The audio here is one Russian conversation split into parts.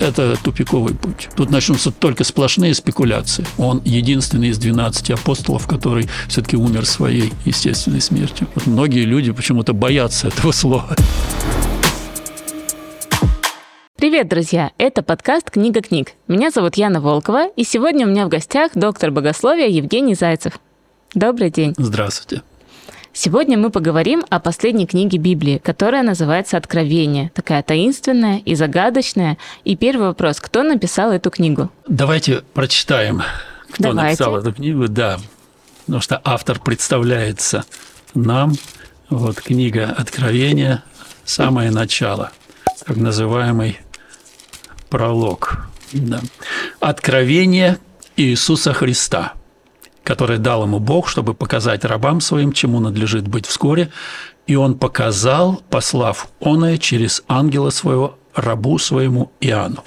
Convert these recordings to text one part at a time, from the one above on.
это тупиковый путь. Тут начнутся только сплошные спекуляции. Он единственный из 12 апостолов, который все-таки умер своей естественной смертью. Вот многие люди почему-то боятся этого слова. Привет, друзья! Это подкаст «Книга книг». Меня зовут Яна Волкова, и сегодня у меня в гостях доктор богословия Евгений Зайцев. Добрый день. Здравствуйте. Сегодня мы поговорим о последней книге Библии, которая называется «Откровение». Такая таинственная и загадочная. И первый вопрос. Кто написал эту книгу? Давайте прочитаем, кто Давайте. написал эту книгу. Да, потому что автор представляется нам. Вот книга «Откровение», самое начало, так называемый пролог. Да. Откровение Иисуса Христа – который дал ему Бог, чтобы показать рабам своим, чему надлежит быть вскоре, и он показал, послав оное через ангела своего рабу своему Иоанну.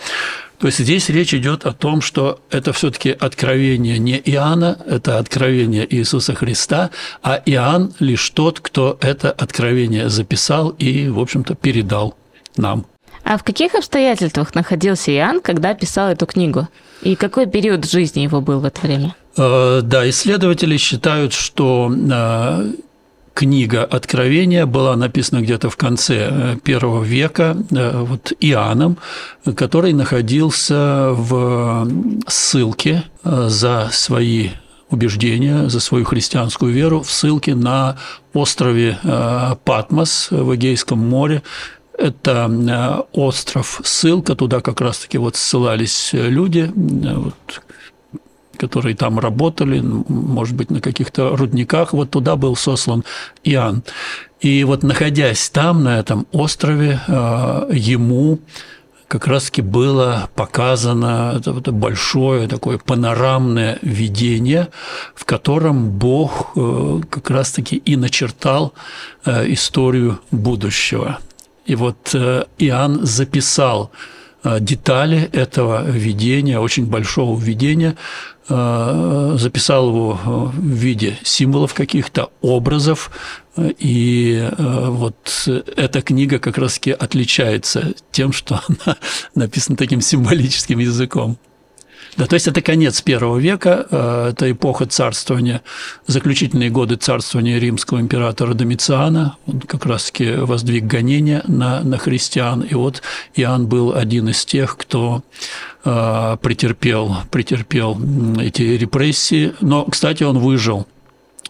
То есть здесь речь идет о том, что это все-таки откровение не Иоанна, это откровение Иисуса Христа, а Иоанн лишь тот, кто это откровение записал и, в общем-то, передал нам. А в каких обстоятельствах находился Иоанн, когда писал эту книгу? И какой период жизни его был в это время? Э, да, исследователи считают, что э, книга Откровения была написана где-то в конце э, первого века вот Иоанном, который находился в ссылке за свои убеждения, за свою христианскую веру в ссылке на острове Патмос в Эгейском море. Это остров ссылка, туда как раз-таки вот ссылались люди, вот, которые там работали, может быть, на каких-то рудниках, вот туда был сослан Иоанн. И вот находясь там, на этом острове, э, ему как раз-таки было показано это большое такое панорамное видение, в котором Бог э, как раз-таки и начертал э, историю будущего. И вот Иоанн записал детали этого видения, очень большого видения, Э, записал его э, в виде символов каких-то, образов, и э, вот эта книга как раз-таки отличается тем, что она написана таким символическим языком. Да, то есть это конец первого века, э, это эпоха царствования, заключительные годы царствования римского императора Домициана, он как раз-таки воздвиг гонения на, на христиан, и вот Иоанн был один из тех, кто э, претерпел, претерпел эти репрессии, но, кстати, он выжил,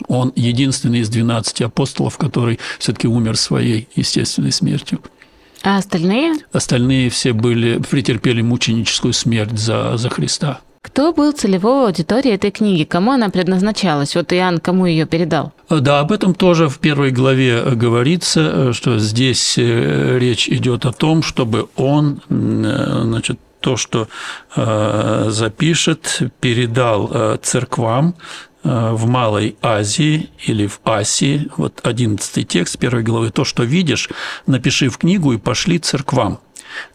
он единственный из 12 апостолов, который все-таки умер своей естественной смертью. А остальные? Остальные все были, претерпели мученическую смерть за, за Христа. Кто был целевой аудиторией этой книги? Кому она предназначалась? Вот Иоанн кому ее передал? Да, об этом тоже в первой главе говорится, что здесь э, речь идет о том, чтобы он, э, значит, то, что э, запишет, передал церквам, Э, в Малой Азии или в Асии, вот 11 текст первой главы, то, что видишь, напиши в книгу и пошли церквам,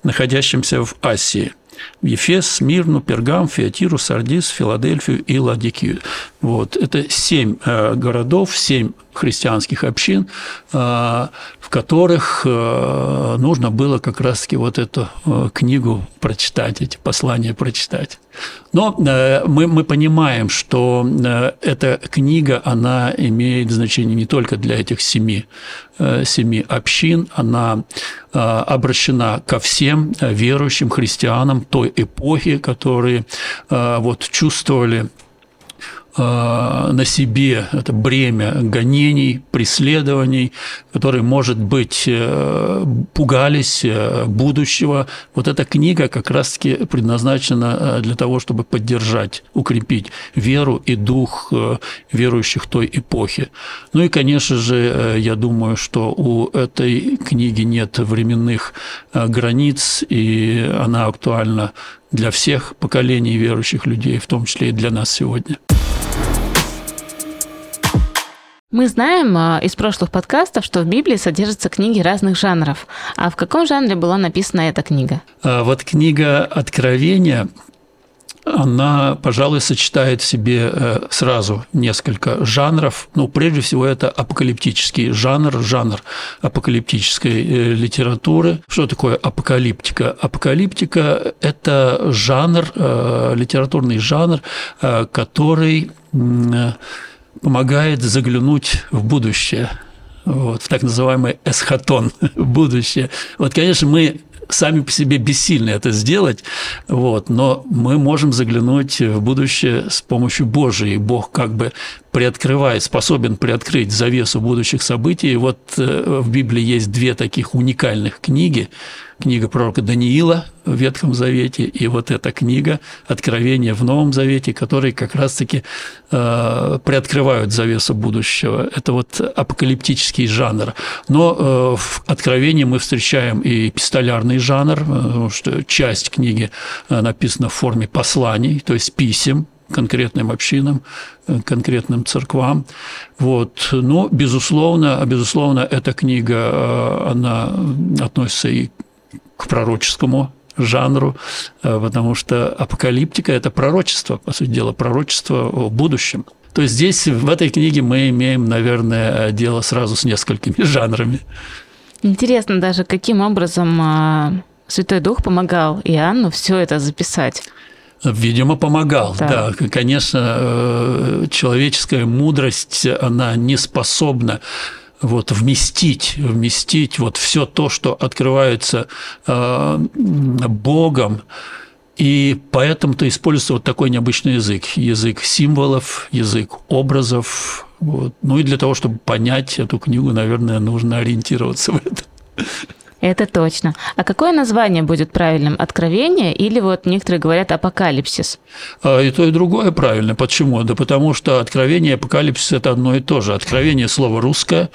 находящимся в Асии – Ефес, Смирну, Пергам, Феатиру, Сардис, Филадельфию и Ладикию. Вот. Это семь э, городов, семь христианских общин, э, в которых э, нужно было как раз-таки вот эту книгу прочитать, эти послания прочитать. Но мы, мы понимаем, что эта книга, она имеет значение не только для этих семи, семи общин, она обращена ко всем верующим христианам той эпохи, которые вот чувствовали Э, на себе это бремя гонений, преследований, которые, может быть, э, пугались э, будущего. Вот эта книга как раз-таки предназначена для того, чтобы поддержать, укрепить веру и дух верующих той эпохи. Ну и, конечно же, я думаю, что у этой книги нет временных границ, и она актуальна для всех поколений верующих людей, в том числе и для нас сегодня. Мы знаем а, из прошлых подкастов, что в Библии содержатся книги разных жанров. А в каком жанре была написана эта книга? А, вот книга Откровения, она, пожалуй, сочетает в себе э, сразу несколько жанров. Ну, прежде всего, это апокалиптический жанр, жанр апокалиптической э, литературы. Что такое апокалиптика? Апокалиптика – это жанр, э, литературный жанр, который помогает заглянуть в будущее вот, в так называемый эсхатон, будущее. Вот, конечно, мы сами по себе бессильны это сделать, вот, но мы можем заглянуть в будущее с помощью Божией. Бог как бы приоткрывает, способен приоткрыть завесу будущих событий. И вот э, в Библии есть две таких уникальных книги. Книга пророка Даниила в Ветхом Завете и вот эта книга «Откровение в Новом Завете», которые как раз-таки э, приоткрывают завесу будущего. Это вот апокалиптический жанр. Но э, в Откровении мы встречаем и пистолярный жанр, потому что часть книги написана в форме посланий, то есть писем, конкретным общинам, э, конкретным церквам. Вот. Но, безусловно, безусловно, эта книга, э, она относится и к пророческому жанру, э, потому что апокалиптика – это пророчество, по сути дела, пророчество о будущем. То есть здесь, в этой книге, мы имеем, наверное, дело сразу с несколькими жанрами. Интересно даже, каким образом Святой Дух помогал Иоанну все это записать. Видимо, помогал, да. да. Конечно, э, человеческая мудрость, она не способна вот вместить, вместить вот все то, что открывается э, Богом, и поэтому-то используется вот такой необычный язык, язык символов, язык образов. Вот. Ну и для того, чтобы понять эту книгу, наверное, нужно ориентироваться в этом. Это точно. А какое название будет правильным? Откровение или вот некоторые говорят апокалипсис? А, и то, и другое правильно. Почему? Да потому что откровение и апокалипсис – это одно и то же. Откровение – слово русское,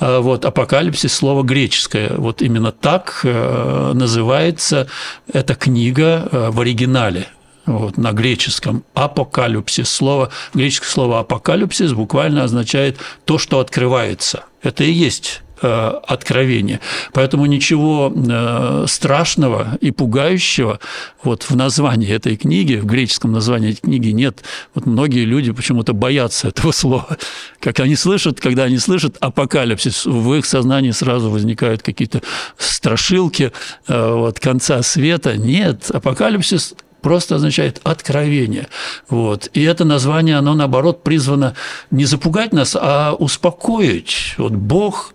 а вот апокалипсис – слово греческое. Вот именно так э, называется эта книга э, в оригинале вот, на греческом апокалипсис. Слово, греческое слово апокалипсис буквально означает то, что открывается. Это и есть Э, откровение. Поэтому ничего э, страшного и пугающего вот в названии этой книги, в греческом названии этой книги нет. Вот многие люди почему-то боятся этого слова. Как они слышат, когда они слышат апокалипсис, в их сознании сразу возникают какие-то страшилки э, вот, конца света. Нет, апокалипсис просто означает откровение. Вот. И это название, оно, наоборот, призвано не запугать нас, а успокоить. Вот Бог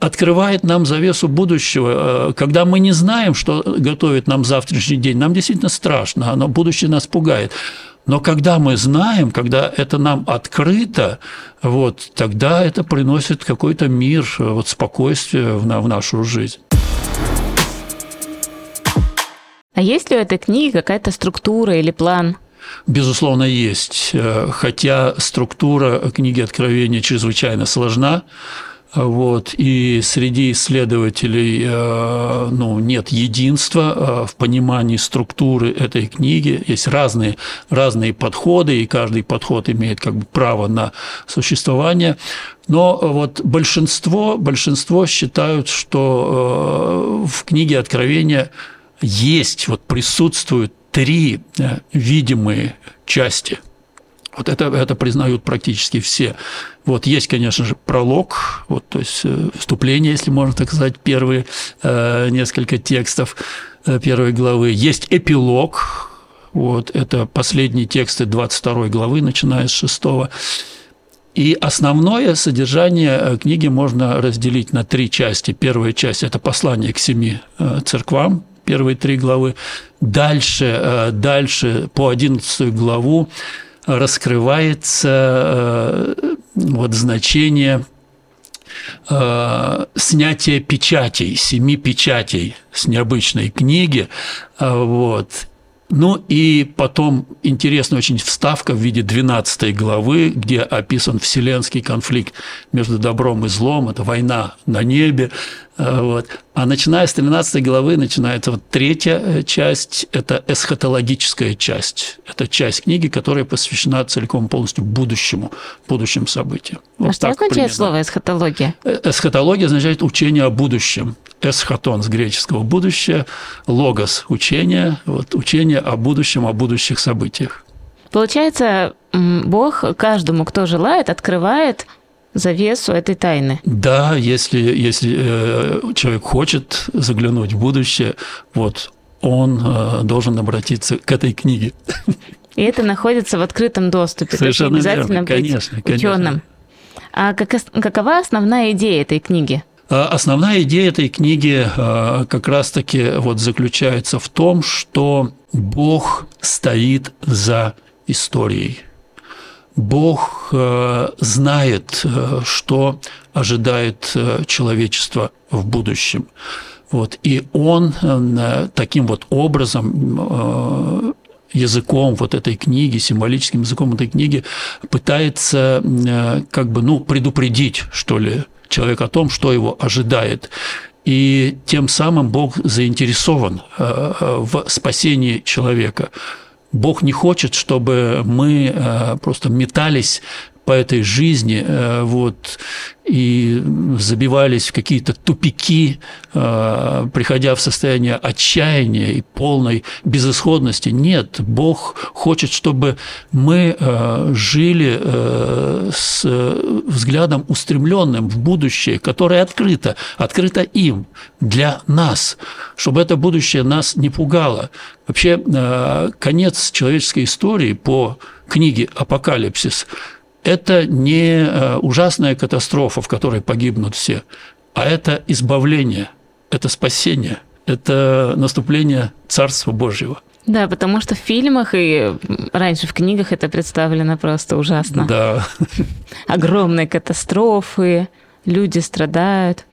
открывает нам завесу будущего. Э, когда мы не знаем, что готовит нам завтрашний день, нам действительно страшно, оно будущее нас пугает. Но когда мы знаем, когда это нам открыто, вот, тогда это приносит какой-то мир, вот, спокойствие в, в нашу жизнь. А есть ли у этой книги какая-то структура или план? Безусловно, есть. Э, хотя структура книги Откровения чрезвычайно сложна, вот, и среди исследователей э, ну, нет единства э, в понимании структуры этой книги. Есть разные, разные подходы, и каждый подход имеет как бы право на существование. Но вот большинство, большинство считают, что э, в книге Откровения есть, вот присутствуют три видимые части – вот это, это признают практически все. Вот есть, конечно же, пролог, вот, то есть э, вступление, если можно так сказать, первые э, несколько текстов э, первой главы. Есть эпилог, вот, это последние тексты 22 главы, начиная с 6 и основное содержание э, книги можно разделить на три части. Первая часть – это послание к семи церквам, первые три главы. Дальше, дальше по 11 главу раскрывается э, вот значение э, снятия печатей, семи печатей с необычной книги. Э, вот. Ну и потом интересная очень вставка в виде 12 главы, где описан вселенский конфликт между добром и злом, это война на небе. Вот. А начиная с 13 главы начинается вот третья э, часть, это эсхатологическая часть. Это часть книги, которая посвящена целиком полностью будущему, будущим событиям. Вот а что означает примерно. слово эсхатология? Э, эсхатология означает учение о будущем. эсхатон с греческого будущее, логос – учение, вот, учение о будущем, о будущих событиях. Получается, Бог каждому, кто желает, открывает завесу этой тайны. Да, если, если э, человек хочет заглянуть в будущее, вот он э, должен обратиться к этой книге. И это находится в открытом доступе. Совершенно обязательно верно, быть конечно, ученым. конечно. А как, какова основная идея этой книги? А Основная идея этой книги э, как раз-таки вот заключается в том, что Бог стоит за историей. Бог э, знает, э, что ожидает э, человечество в будущем. Вот. И он таким вот образом языком вот этой книги, символическим языком этой книги пытается как бы, ну, предупредить, что ли, человек о том, что его ожидает. И тем самым Бог заинтересован в спасении человека. Бог не хочет, чтобы мы э, просто метались по этой жизни э, вот, и забивались в какие-то тупики, э, приходя в состояние отчаяния и полной безысходности. Нет, Бог хочет, чтобы мы э, жили с взглядом устремленным в будущее, которое открыто, открыто им, для нас, чтобы это будущее нас не пугало. Вообще, конец человеческой истории по книге «Апокалипсис» это не э, ужасная катастрофа, в которой погибнут все, а это избавление, это спасение, это наступление Царства Божьего. Да, потому что в фильмах и раньше в книгах это представлено просто ужасно. Да. Огромные катастрофы, люди страдают.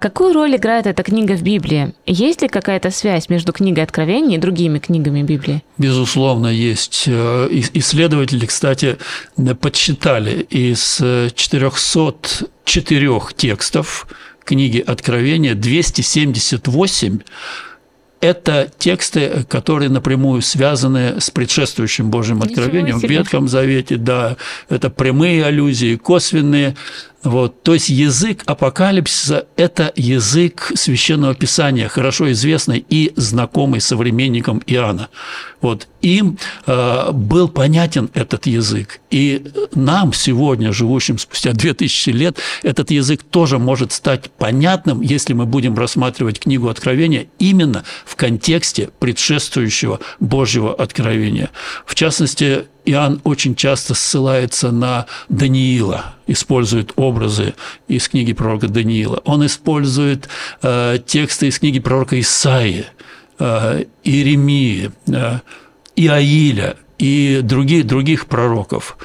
Какую роль играет эта книга в Библии? Есть ли какая-то связь между книгой Откровений и другими книгами Библии? Безусловно, есть. Э, Исследователи, кстати, подсчитали из 404 текстов книги Откровения 278 это тексты, которые напрямую связаны с предшествующим Божьим откровением в Ветхом Завете, да, это прямые аллюзии, косвенные вот, то есть язык апокалипсиса – это язык священного писания, хорошо известный и знакомый современникам Иоанна. Вот, им э, был понятен этот язык. И нам сегодня, живущим спустя 2000 лет, этот язык тоже может стать понятным, если мы будем рассматривать книгу Откровения именно в контексте предшествующего Божьего откровения. В частности, Иоанн очень часто ссылается на Даниила, использует образы из книги пророка Даниила. Он использует э, тексты из книги пророка Исаии, э, Иеремии, э, Иаиля и других, других пророков.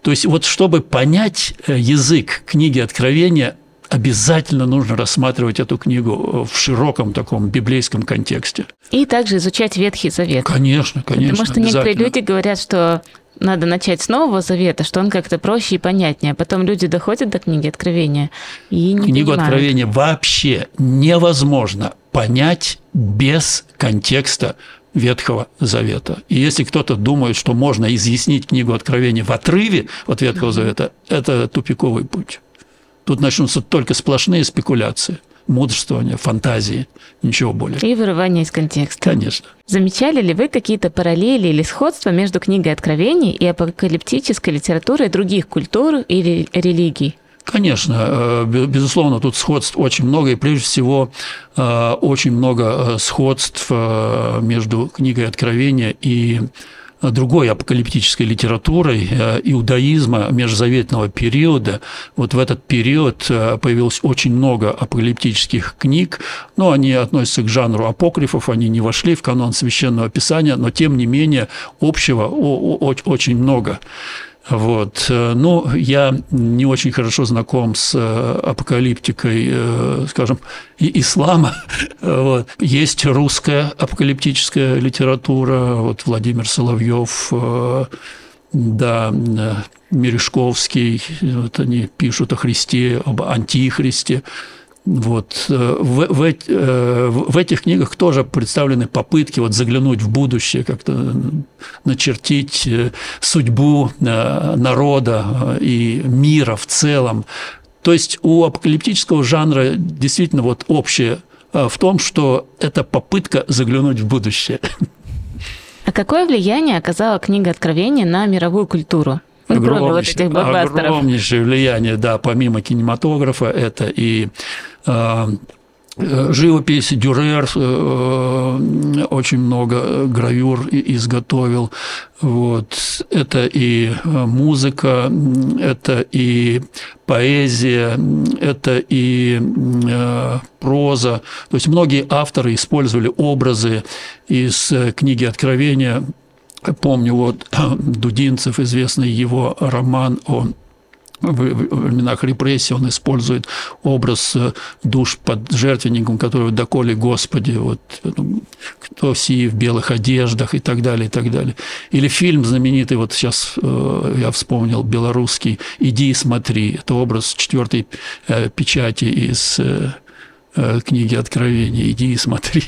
То есть вот чтобы понять э, язык книги Откровения, обязательно нужно рассматривать эту книгу в широком таком библейском контексте. И также изучать Ветхий Завет. Конечно, конечно. Потому что некоторые люди говорят, что надо начать с Нового Завета, что он как-то проще и понятнее. А потом люди доходят до книги Откровения и не Книгу понимают. Откровения вообще невозможно понять без контекста Ветхого Завета. И если кто-то думает, что можно изъяснить книгу Откровения в отрыве от Ветхого Завета, это тупиковый путь. Тут начнутся только сплошные спекуляции мудрствование, фантазии, ничего более. И вырывание из контекста. Конечно. Замечали ли вы какие-то параллели или сходства между книгой Откровений и апокалиптической литературой других культур или религий? Конечно, э, безусловно, тут сходств очень много, и прежде всего э, очень много э, сходств между книгой Откровения и другой апокалиптической литературой э, иудаизма межзаветного периода. Вот в этот период э, появилось очень много апокалиптических книг, но они относятся к жанру апокрифов, они не вошли в канон священного писания, но тем не менее общего очень много. Вот. Э, ну, я не очень хорошо знаком с э, апокалиптикой, э, скажем, ислама. Вот. Есть русская апокалиптическая литература, вот Владимир Соловьев, да, Мережковский, вот они пишут о Христе, об антихристе. Вот. Э, в, в, э, в этих книгах тоже представлены попытки вот заглянуть в будущее, как-то начертить э, судьбу народа и мира в целом. То есть у апокалиптического жанра действительно вот общее в том, что это попытка заглянуть в будущее. А какое влияние оказала книга Откровения на мировую культуру? Огромнейшее, вот огромнейшее влияние, да, помимо кинематографа, это и а, Э, живопись, Дюрер э, очень много гравюр изготовил. Вот. Это и э, музыка, это и поэзия, это и проза. То есть многие авторы использовали образы из книги Откровения. Помню, вот Дудинцев, известный его роман о временах репрессий он использует образ э, душ под жертвенником, который «доколе Господи», вот, ну, кто сии в белых одеждах и так далее, и так далее. Или фильм знаменитый, вот сейчас э, я вспомнил, белорусский «Иди и смотри». Это образ четвертой э, печати из Э, книги Откровения. Иди и смотри.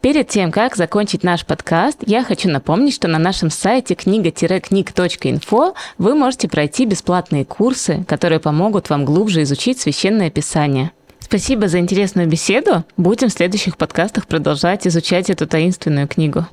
Перед тем, как закончить наш подкаст, я хочу напомнить, что на нашем сайте книга-книг.инфо вы можете пройти бесплатные курсы, которые помогут вам глубже изучить Священное Писание. Спасибо за интересную беседу. Будем в следующих подкастах продолжать изучать эту таинственную книгу.